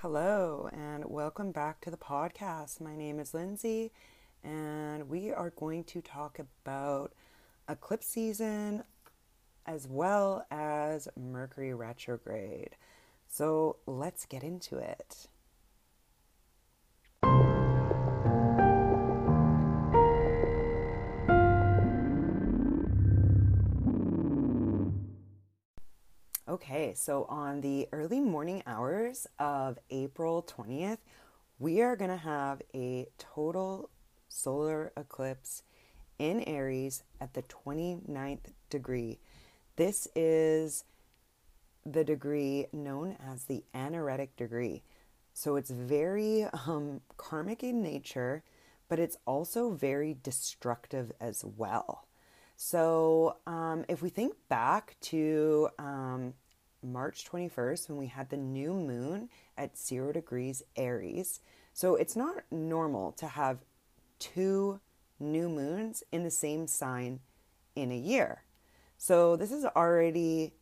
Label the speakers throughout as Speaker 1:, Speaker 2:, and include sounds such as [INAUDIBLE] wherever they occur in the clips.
Speaker 1: Hello, and welcome back to the podcast. My name is Lindsay, and we are going to talk about eclipse season as well as Mercury retrograde. So let's get into it. Okay, so on the early morning hours of April 20th, we are going to have a total solar eclipse in Aries at the 29th degree. This is the degree known as the anaretic degree. So it's very um, karmic in nature, but it's also very destructive as well. So um, if we think back to um, March 21st when we had the new moon at zero degrees Aries, so it's not normal to have two new moons in the same sign in a year. So this is already,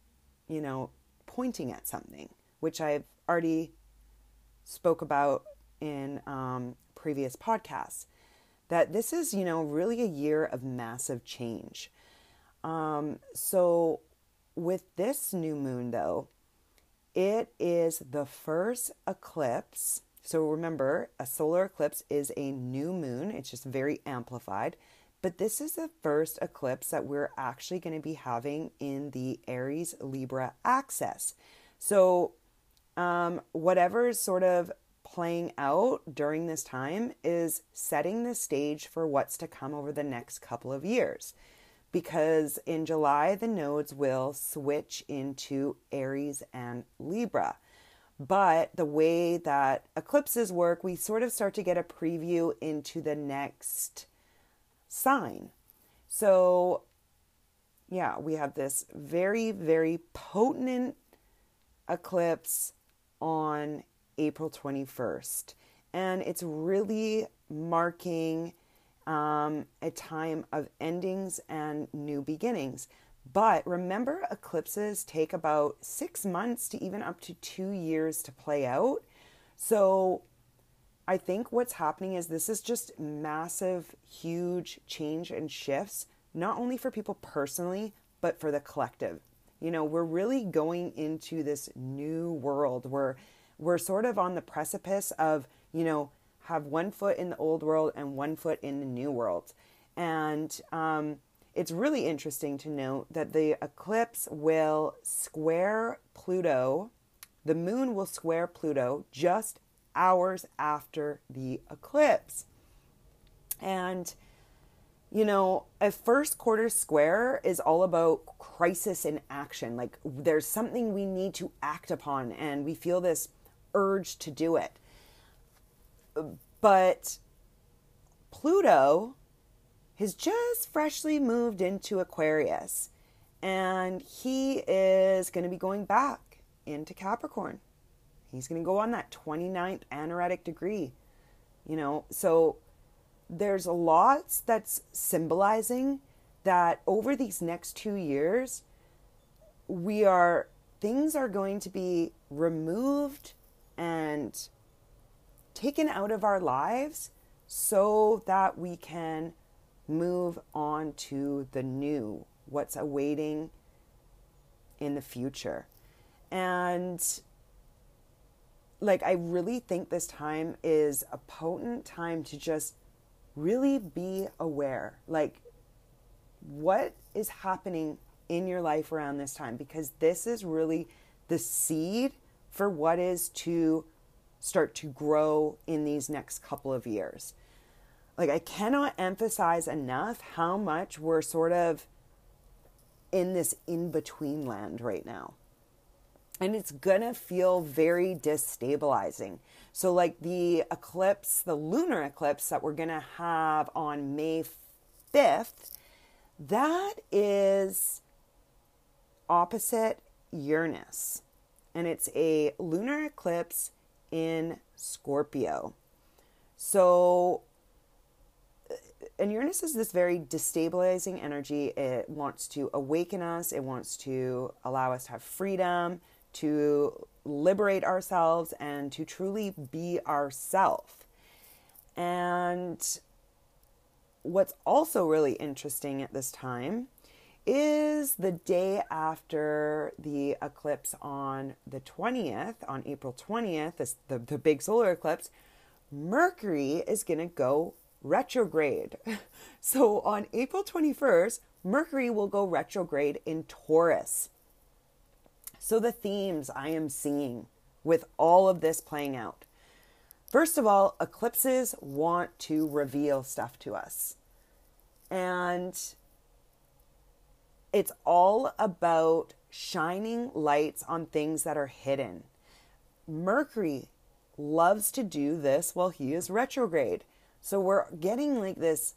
Speaker 1: you know, pointing at something, which I've already spoke about in um, previous podcasts that this is, you know, really a year of massive change. Um, so, with this new moon, though, it is the first eclipse. So, remember, a solar eclipse is a new moon, it's just very amplified. But this is the first eclipse that we're actually going to be having in the Aries Libra axis. So, um, whatever is sort of playing out during this time is setting the stage for what's to come over the next couple of years. Because in July, the nodes will switch into Aries and Libra. But the way that eclipses work, we sort of start to get a preview into the next sign. So, yeah, we have this very, very potent eclipse on April 21st. And it's really marking um, a time of endings and new beginnings. But remember, eclipses take about six months to even up to two years to play out. So I think what's happening is this is just massive, huge change and shifts, not only for people personally, but for the collective. You know, we're really going into this new world where we're sort of on the precipice of, you know, have one foot in the old world and one foot in the new world. And um, it's really interesting to note that the eclipse will square Pluto, the moon will square Pluto just hours after the eclipse. And, you know, a first quarter square is all about crisis in action. Like there's something we need to act upon, and we feel this urge to do it. But Pluto has just freshly moved into Aquarius, and he is going to be going back into Capricorn. He's going to go on that 29th anaretic degree. You know, so there's lots that's symbolizing that over these next two years, we are, things are going to be removed and taken out of our lives so that we can move on to the new, what's awaiting in the future. And like, I really think this time is a potent time to just really be aware. Like, what is happening in your life around this time? Because this is really the seed for what is to start to grow in these next couple of years. Like, I cannot emphasize enough how much we're sort of in this in between land right now and it's gonna feel very destabilizing. So, like the eclipse, the lunar eclipse that we're gonna have on May 5th, that is opposite Uranus. And it's a lunar eclipse in Scorpio. So, and Uranus is this very destabilizing energy. It wants to awaken us, it wants to allow us to have freedom, to liberate ourselves and to truly be ourself. And what's also really interesting at this time is the day after the eclipse on the 20th, on April 20th, this, the, the big solar eclipse, Mercury is going to go retrograde. [LAUGHS] So on April 21st, Mercury will go retrograde in Taurus. So the themes I am seeing with all of this playing out. First of all, eclipses want to reveal stuff to us. And it's all about shining lights on things that are hidden. Mercury loves to do this while he is retrograde. So we're getting like this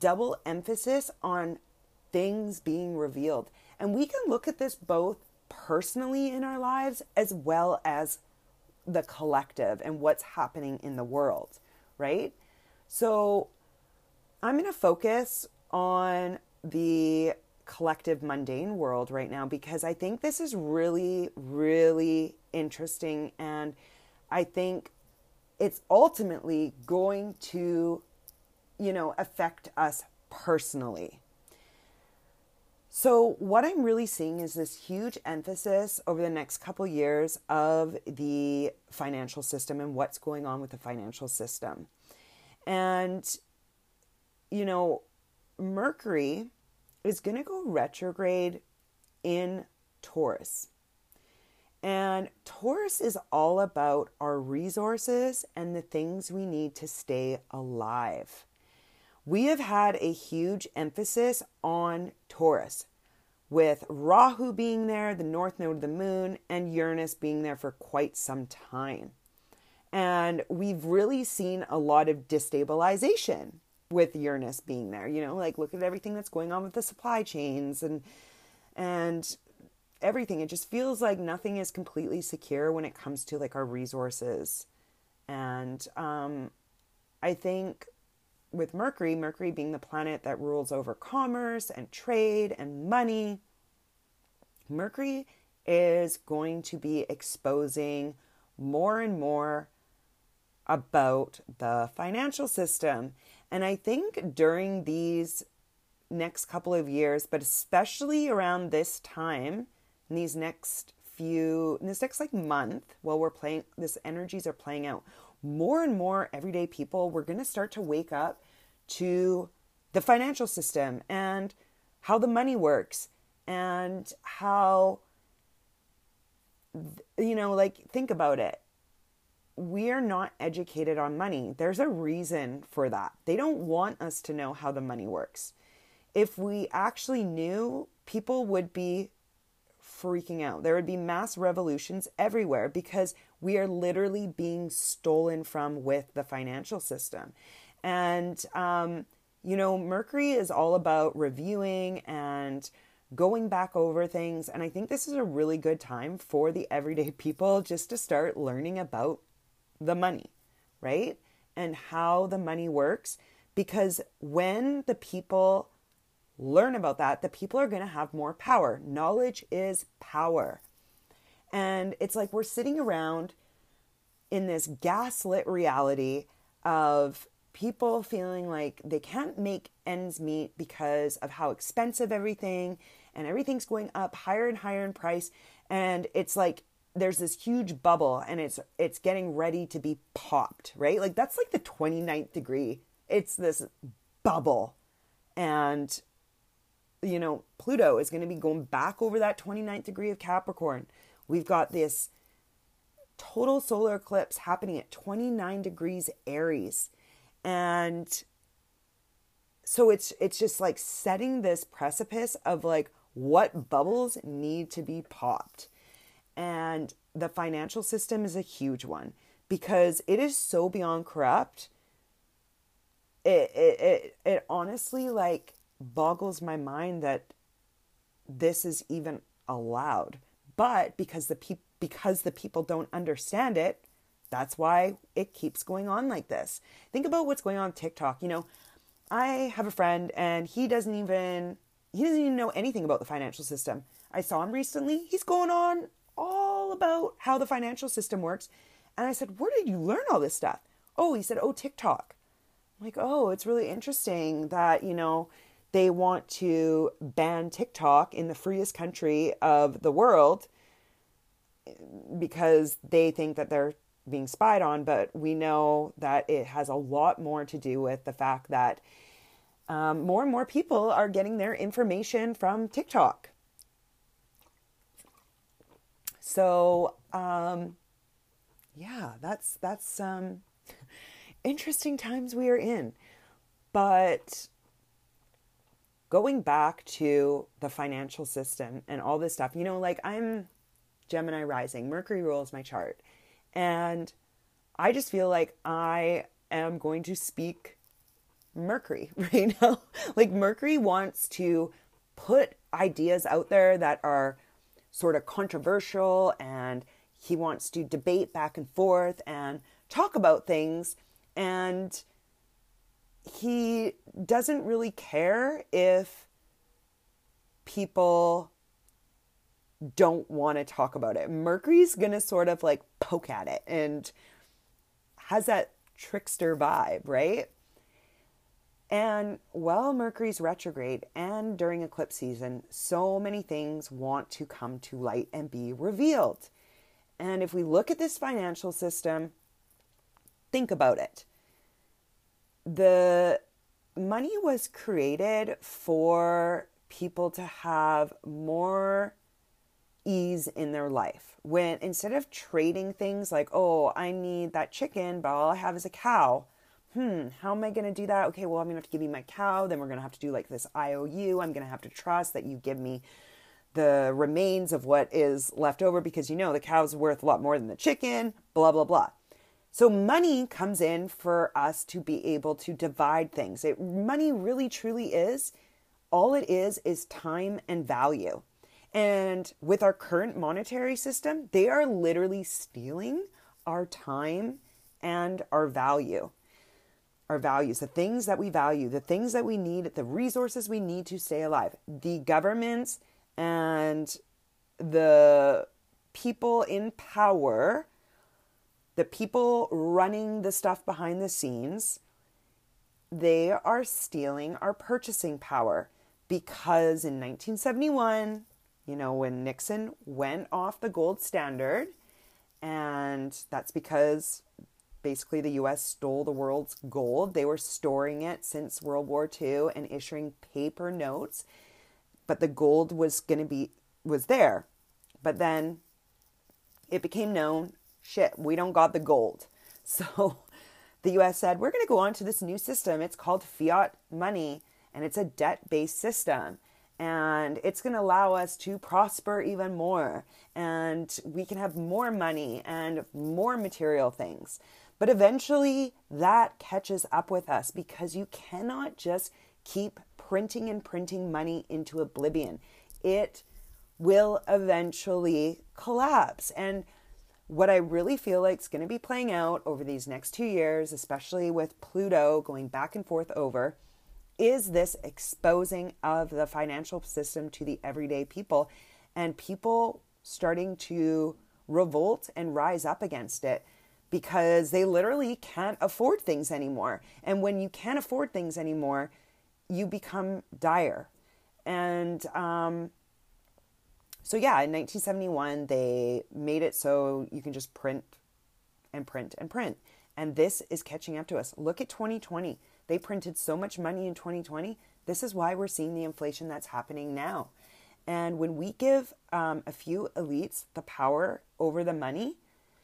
Speaker 1: double emphasis on things being revealed. And we can look at this both personally in our lives as well as the collective and what's happening in the world, right? So I'm going to focus on the collective mundane world right now because I think this is really, really interesting. And I think it's ultimately going to, you know, affect us personally. So, what I'm really seeing is this huge emphasis over the next couple years of the financial system and what's going on with the financial system. And, you know, Mercury is going to go retrograde in Taurus. And Taurus is all about our resources and the things we need to stay alive. We have had a huge emphasis on Taurus, with Rahu being there, the north node of the moon, and Uranus being there for quite some time. And we've really seen a lot of destabilization with Uranus being there. You know, like look at everything that's going on with the supply chains and and everything. It just feels like nothing is completely secure when it comes to like our resources. And um, I think with Mercury, Mercury being the planet that rules over commerce and trade and money, Mercury is going to be exposing more and more about the financial system. And I think during these next couple of years, but especially around this time, in these next few, in this next like month, while we're playing, this energies are playing out, more and more everyday people, we're going to start to wake up to the financial system and how the money works and how, you know, like think about it. We are not educated on money. There's a reason for that. They don't want us to know how the money works. If we actually knew, people would be freaking out. There would be mass revolutions everywhere because we are literally being stolen from with the financial system. And, um, you know, Mercury is all about reviewing and going back over things. And I think this is a really good time for the everyday [LAUGHS] people just to start learning about the money, right? And how the money works. Because when the people learn about that, the people are going to have more power. Knowledge is power. And it's like we're sitting around in this gaslit reality of people feeling like they can't make ends meet because of how expensive everything and everything's going up higher and higher in price and it's like there's this huge bubble and it's it's getting ready to be popped right like that's like the 29th degree it's this bubble and you know, Pluto is going to be going back over that 29th degree of Capricorn. We've got this total solar eclipse happening at 29 degrees Aries. And so it's it's just like setting this precipice of like what bubbles need to be popped. And the financial system is a huge one because it is so beyond corrupt. It it it, it honestly like boggles my mind that this is even allowed. But because the pe- because the people don't understand it, that's why it keeps going on like this. Think about what's going on with TikTok. You know, I have a friend and he doesn't even he doesn't even know anything about the financial system. I saw him recently. He's going on about how the financial system works. And I said, Where did you learn all this stuff? Oh, he said, Oh, TikTok. I'm like, oh, it's really interesting that, you know, they want to ban TikTok in the freest country of the world because they think that they're being spied on. But we know that it has a lot more to do with the fact that um, more and more people are getting their information from TikTok. So, um, yeah, that's that's um, interesting times we are in. But going back to the financial system and all this stuff, you know, like I'm Gemini rising, Mercury rules my chart. And I just feel like I am going to speak Mercury [LAUGHS] right now. like Mercury wants to put ideas out there that are sort of controversial and he wants to debate back and forth and talk about things and he doesn't really care if people don't want to talk about it. Mercury's going to sort of like poke at it and has that trickster vibe, right? And while Mercury's retrograde and during eclipse season, so many things want to come to light and be revealed. And if we look at this financial system, think about it. The money was created for people to have more ease in their life. When instead of trading things like, oh, I need that chicken, but all I have is a cow, hmm, how am I going to do that? Okay, well, I'm going to have to give you my cow. Then we're going to have to do like this IOU. I'm going to have to trust that you give me the remains of what is left over because you know the cow's worth a lot more than the chicken, blah, blah, blah. So money comes in for us to be able to divide things. It, money really truly is all it is is time and value. And with our current monetary system, they are literally stealing our time and our value our values, the things that we value, the things that we need, the resources we need to stay alive. The governments and the people in power, the people running the stuff behind the scenes, they are stealing our purchasing power because in 1971, you know, when Nixon went off the gold standard, and that's because basically the US stole the world's gold. They were storing it since World War II and issuing paper notes, but the gold was going to be was there. But then it became known, shit, we don't got the gold. [LAUGHS] So the US said, we're going to go on to this new system. It's called fiat money and it's a debt-based system and it's going to allow us to prosper even more and we can have more money and more material things. But eventually that catches up with us because you cannot just keep printing and printing money into oblivion. It will eventually collapse. And what I really feel like is going to be playing out over these next two years, especially with Pluto going back and forth over, is this exposing of the financial system to the everyday people and people starting to revolt and rise up against it because they literally can't afford things anymore. And when you can't afford things anymore, you become dire. And um, so, yeah, in 1971, they made it so you can just print and print and print. And this is catching up to us. Look at 2020. They printed so much money in 2020. This is why we're seeing the inflation that's happening now. And when we give um, a few elites the power over the money,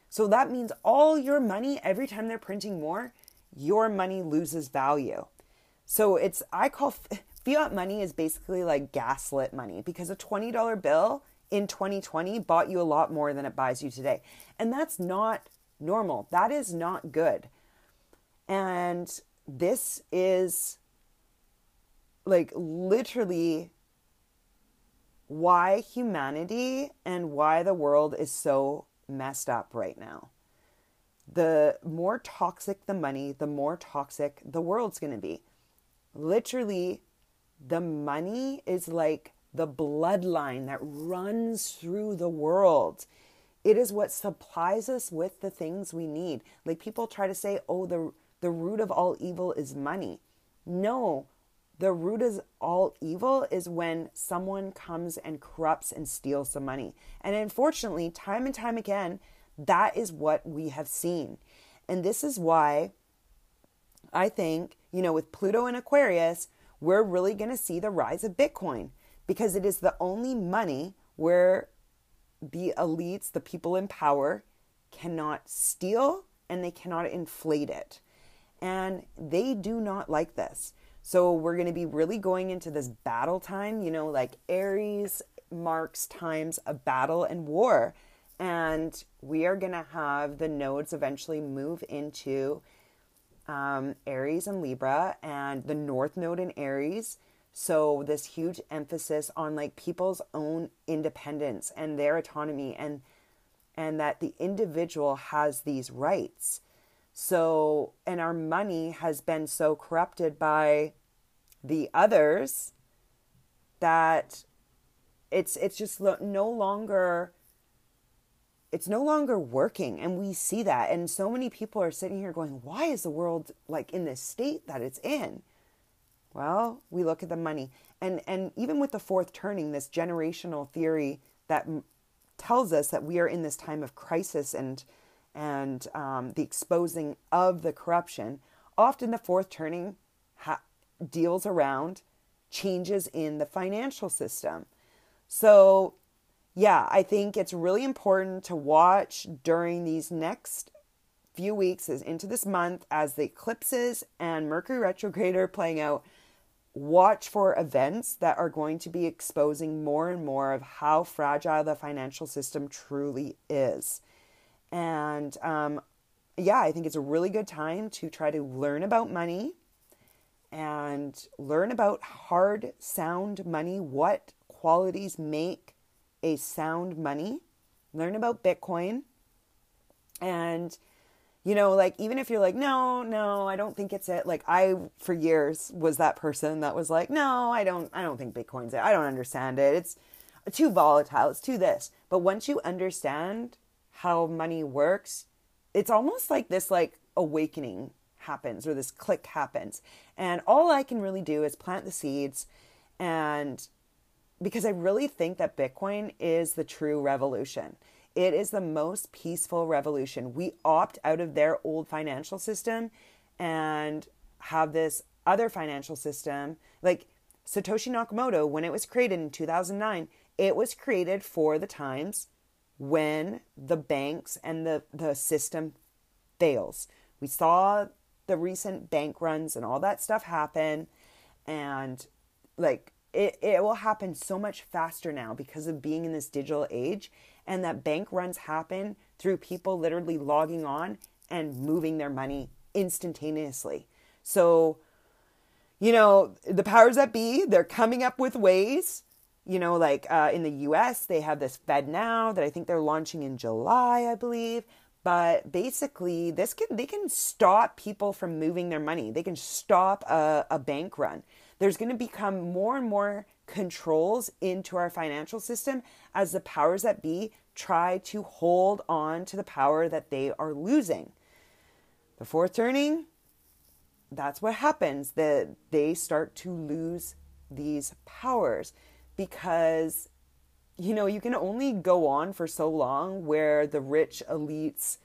Speaker 1: so that means all your money, every time they're printing more, your money loses value. So it's, I call fiat money is basically like gaslit money because a $20 bill in 2020 bought you a lot more than it buys you today. And that's not normal. That is not good. And this is like literally why humanity and why the world is so messed up right now. The more toxic the money, the more toxic the world's going to be. Literally, the money is like the bloodline that runs through the world. It is what supplies us with the things we need. Like people try to say, oh, the, the root of all evil is money. No, the root of all evil is when someone comes and corrupts and steals some money. And unfortunately, time and time again, that is what we have seen. And this is why I think, you know, with Pluto and Aquarius, we're really going to see the rise of Bitcoin because it is the only money where the elites, the people in power, cannot steal and they cannot inflate it. And they do not like this. So we're going to be really going into this battle time, you know, like Aries marks times of battle and war. And we are going to have the nodes eventually move into um, Aries and Libra and the North Node in Aries. So, this huge emphasis on like people's own independence and their autonomy and and that the individual has these rights. So, and our money has been so corrupted by the others that it's it's just no longer it's no longer working and we see that. And so many people are sitting here going why is the world like in this state that it's in? Well we look at the money. And and even with the fourth turning this generational theory that m- tells us that we are in this time of crisis and and um, the exposing of the corruption often the fourth turning ha- deals around changes in the financial system so yeah, I think it's really important to watch during these next few weeks as into this month as the eclipses and Mercury retrograde are playing out. Watch for events that are going to be exposing more and more of how fragile the financial system truly is. And um, yeah, I think it's a really good time to try to learn about money and learn about hard, sound money, what qualities make a sound money, learn about Bitcoin. And, you know, like, even if you're like, no, no, I don't think it's it. Like, I, for years, was that person that was like, no, I don't, I don't think Bitcoin's it. I don't understand it. It's too volatile. It's too this. But once you understand how money works, it's almost like this, like, awakening happens or this click happens. And all I can really do is plant the seeds and because I really think that Bitcoin is the true revolution. It is the most peaceful revolution. We opt out of their old financial system and have this other financial system. Like Satoshi Nakamoto, when it was created in 2009, it was created for the times when the banks and the, the system fails. We saw the recent bank runs and all that stuff happen. And like it, it will happen so much faster now because of being in this digital age and that bank runs happen through people literally logging on and moving their money instantaneously. So you know the powers that be they're coming up with ways. You know like uh, in the us they have this FedNow that i think they're launching in july i believe but basically this can they can stop people from moving their money they can stop a, a bank run there's going to become more and more controls into our financial system as the powers that be try to hold on to the power that they are losing. The fourth turning, that's what happens that they start to lose these powers because you know you can only go on for so long where the rich elites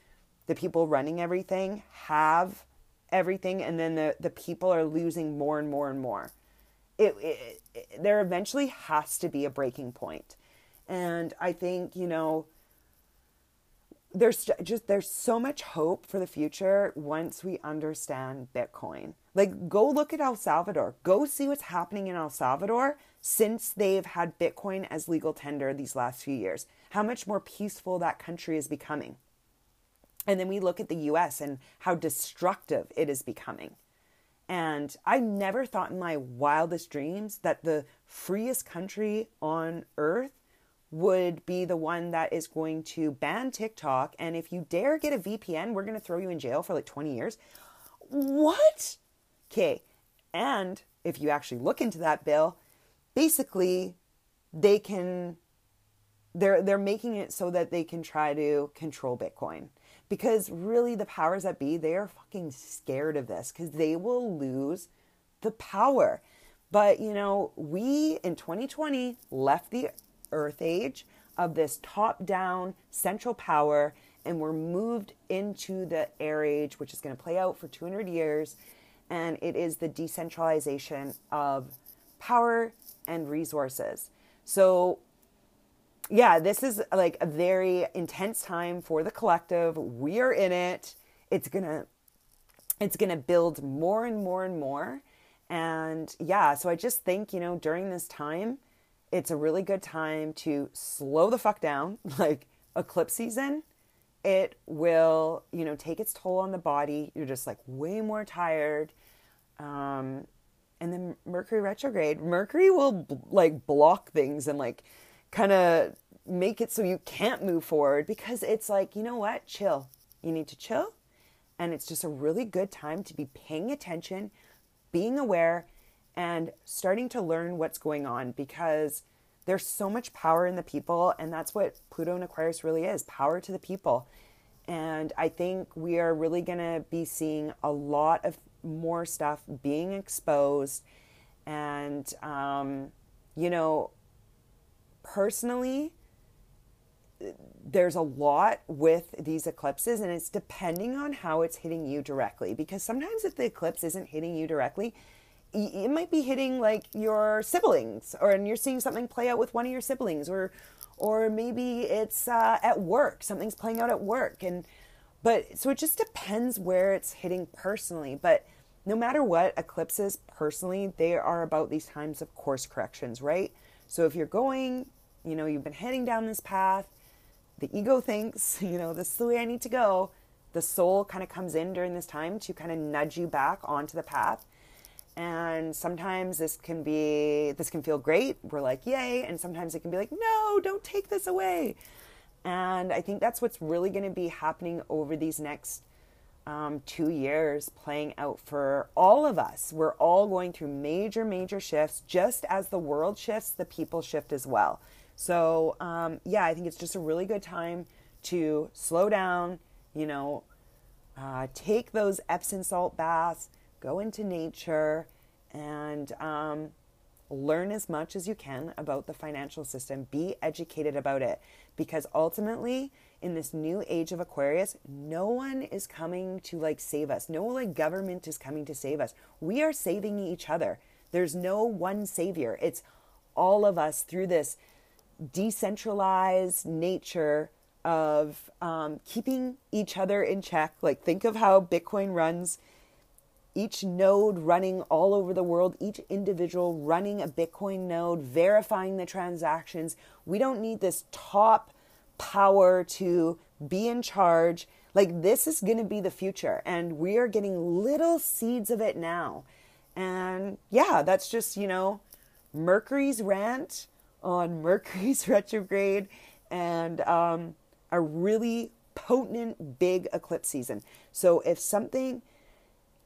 Speaker 1: the people running everything have everything and then the, the people are losing more and more and more it, it, it, there eventually has to be a breaking point. And I think, you know, there's just there's so much hope for the future once we understand Bitcoin. Like go look at El Salvador. Go see what's happening in El Salvador since they've had Bitcoin as legal tender these last few years. How much more peaceful that country is becoming. And then we look at the US and how destructive it is becoming. And I never thought in my wildest dreams that the freest country on earth would be the one that is going to ban TikTok. And if you dare get a VPN, we're going to throw you in jail for like 20 years. What? Okay. And if you actually look into that bill, basically they can they're they're making it so that they can try to control Bitcoin. Because really the powers that be, they are fucking scared of this because they will lose the power. But you know, we in 2020 left the earth age of this top-down central power and we're moved into the air age which is going to play out for 200 years and it is the decentralization of power and resources. So yeah, this is like a very intense time for the collective. We are in it. It's going to it's going to build more and more and more. And yeah, so I just think, you know, during this time, it's a really good time to slow the fuck down. [LAUGHS] Like eclipse season, it will, you know, take its toll on the body. You're just like way more tired. Um, and then Mercury retrograde, Mercury will like block things and like kind of make it so you can't move forward because it's like, you know what? Chill. You need to chill. And it's just a really good time to be paying attention, being aware, and starting to learn what's going on because there's so much power in the people. And that's what Pluto and Aquarius really is power to the people. And I think we are really going to be seeing a lot of more stuff being exposed. And, um, you know, personally, there's a lot with these eclipses, and it's depending on how it's hitting you directly. Because sometimes, if the eclipse isn't hitting you directly, it might be hitting like your siblings, or and you're seeing something play out with one of your siblings, or or maybe it's uh, at work, something's playing out at work, and but so it just depends where it's hitting personally. But no matter what, eclipses personally, they are about these times of course corrections, right? So if you're going, you know, you've been heading down this path, the ego thinks, [LAUGHS] you know, this is the way I need to go. The soul kind of comes in during this time to kind of nudge you back onto the path. And sometimes this can be, this can feel great. We're like, yay. And sometimes it can be like, no, don't take this away. And I think that's what's really going to be happening over these next um, two years playing out for all of us. We're all going through major, major shifts. Just as the world shifts, the people shift as well. So, um, yeah, I think it's just a really good time to slow down, you know, uh, take those Epsom salt baths, go into nature, and um, learn as much as you can about the financial system. Be educated about it because ultimately, in this new age of Aquarius, no one is coming to like save us. No like government is coming to save us. We are saving each other. There's no one savior. It's all of us through this decentralized nature of um, keeping each other in check. Like, think of how Bitcoin runs. Each node running all over the world, each individual running a Bitcoin node, verifying the transactions. We don't need this top power to be in charge. Like, this is going to be the future, and we are getting little seeds of it now. And yeah, that's just, you know, Mercury's rant on [LAUGHS] Mercury's retrograde and um, a really potent big eclipse season. So if something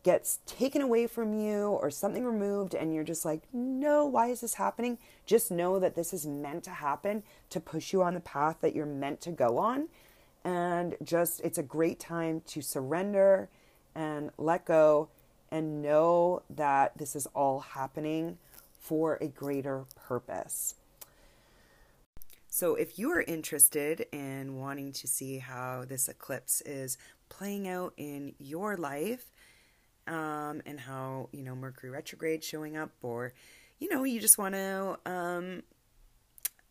Speaker 1: gets taken away from you or something removed and you're just like, no, why is this happening? Just know that this is meant to happen to push you on the path that you're meant to go on. And just, it's a great time to surrender and let go and know that this is all happening for a greater purpose. So, if you are interested in wanting to see how this eclipse is playing out in your life, um, and how you know Mercury retrograde showing up, or you know you just want to um,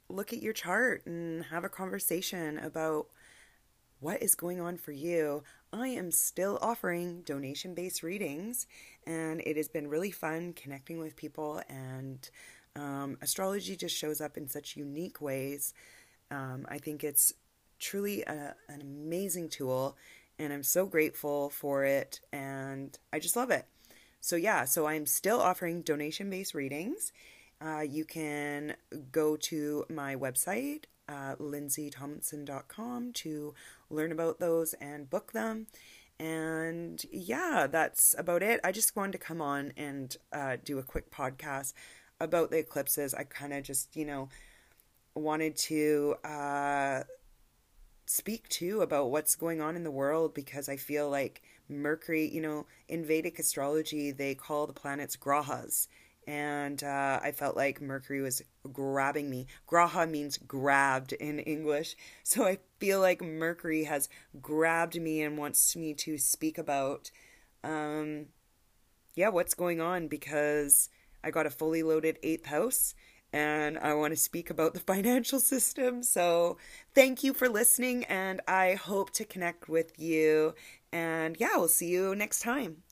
Speaker 1: look at your chart and have a conversation about what is going on for you. I am still offering donation based readings, and it has been really fun connecting with people and um, astrology just shows up in such unique ways. Um, I think it's truly a, an amazing tool, and I'm so grateful for it, and I just love it. So, yeah, so I'm still offering donation based readings. Uh, you can go to my website, uh, lindsaytomlinson.com, to learn about those and book them. And yeah, that's about it. I just wanted to come on and uh, do a quick podcast about the eclipses, I kind of just, you know, wanted to uh, speak too about what's going on in the world because I feel like Mercury, you know, in Vedic astrology, they call the planets grahas. And uh, I felt like Mercury was grabbing me. Graha means grabbed in English. [LAUGHS] So I feel like Mercury has grabbed me and wants me to speak about, um, yeah, what's going on because I got a fully loaded eighth house and I want to speak about the [LAUGHS] financial system. So, thank you for listening, and I hope to connect with you. And yeah, we'll see you next time.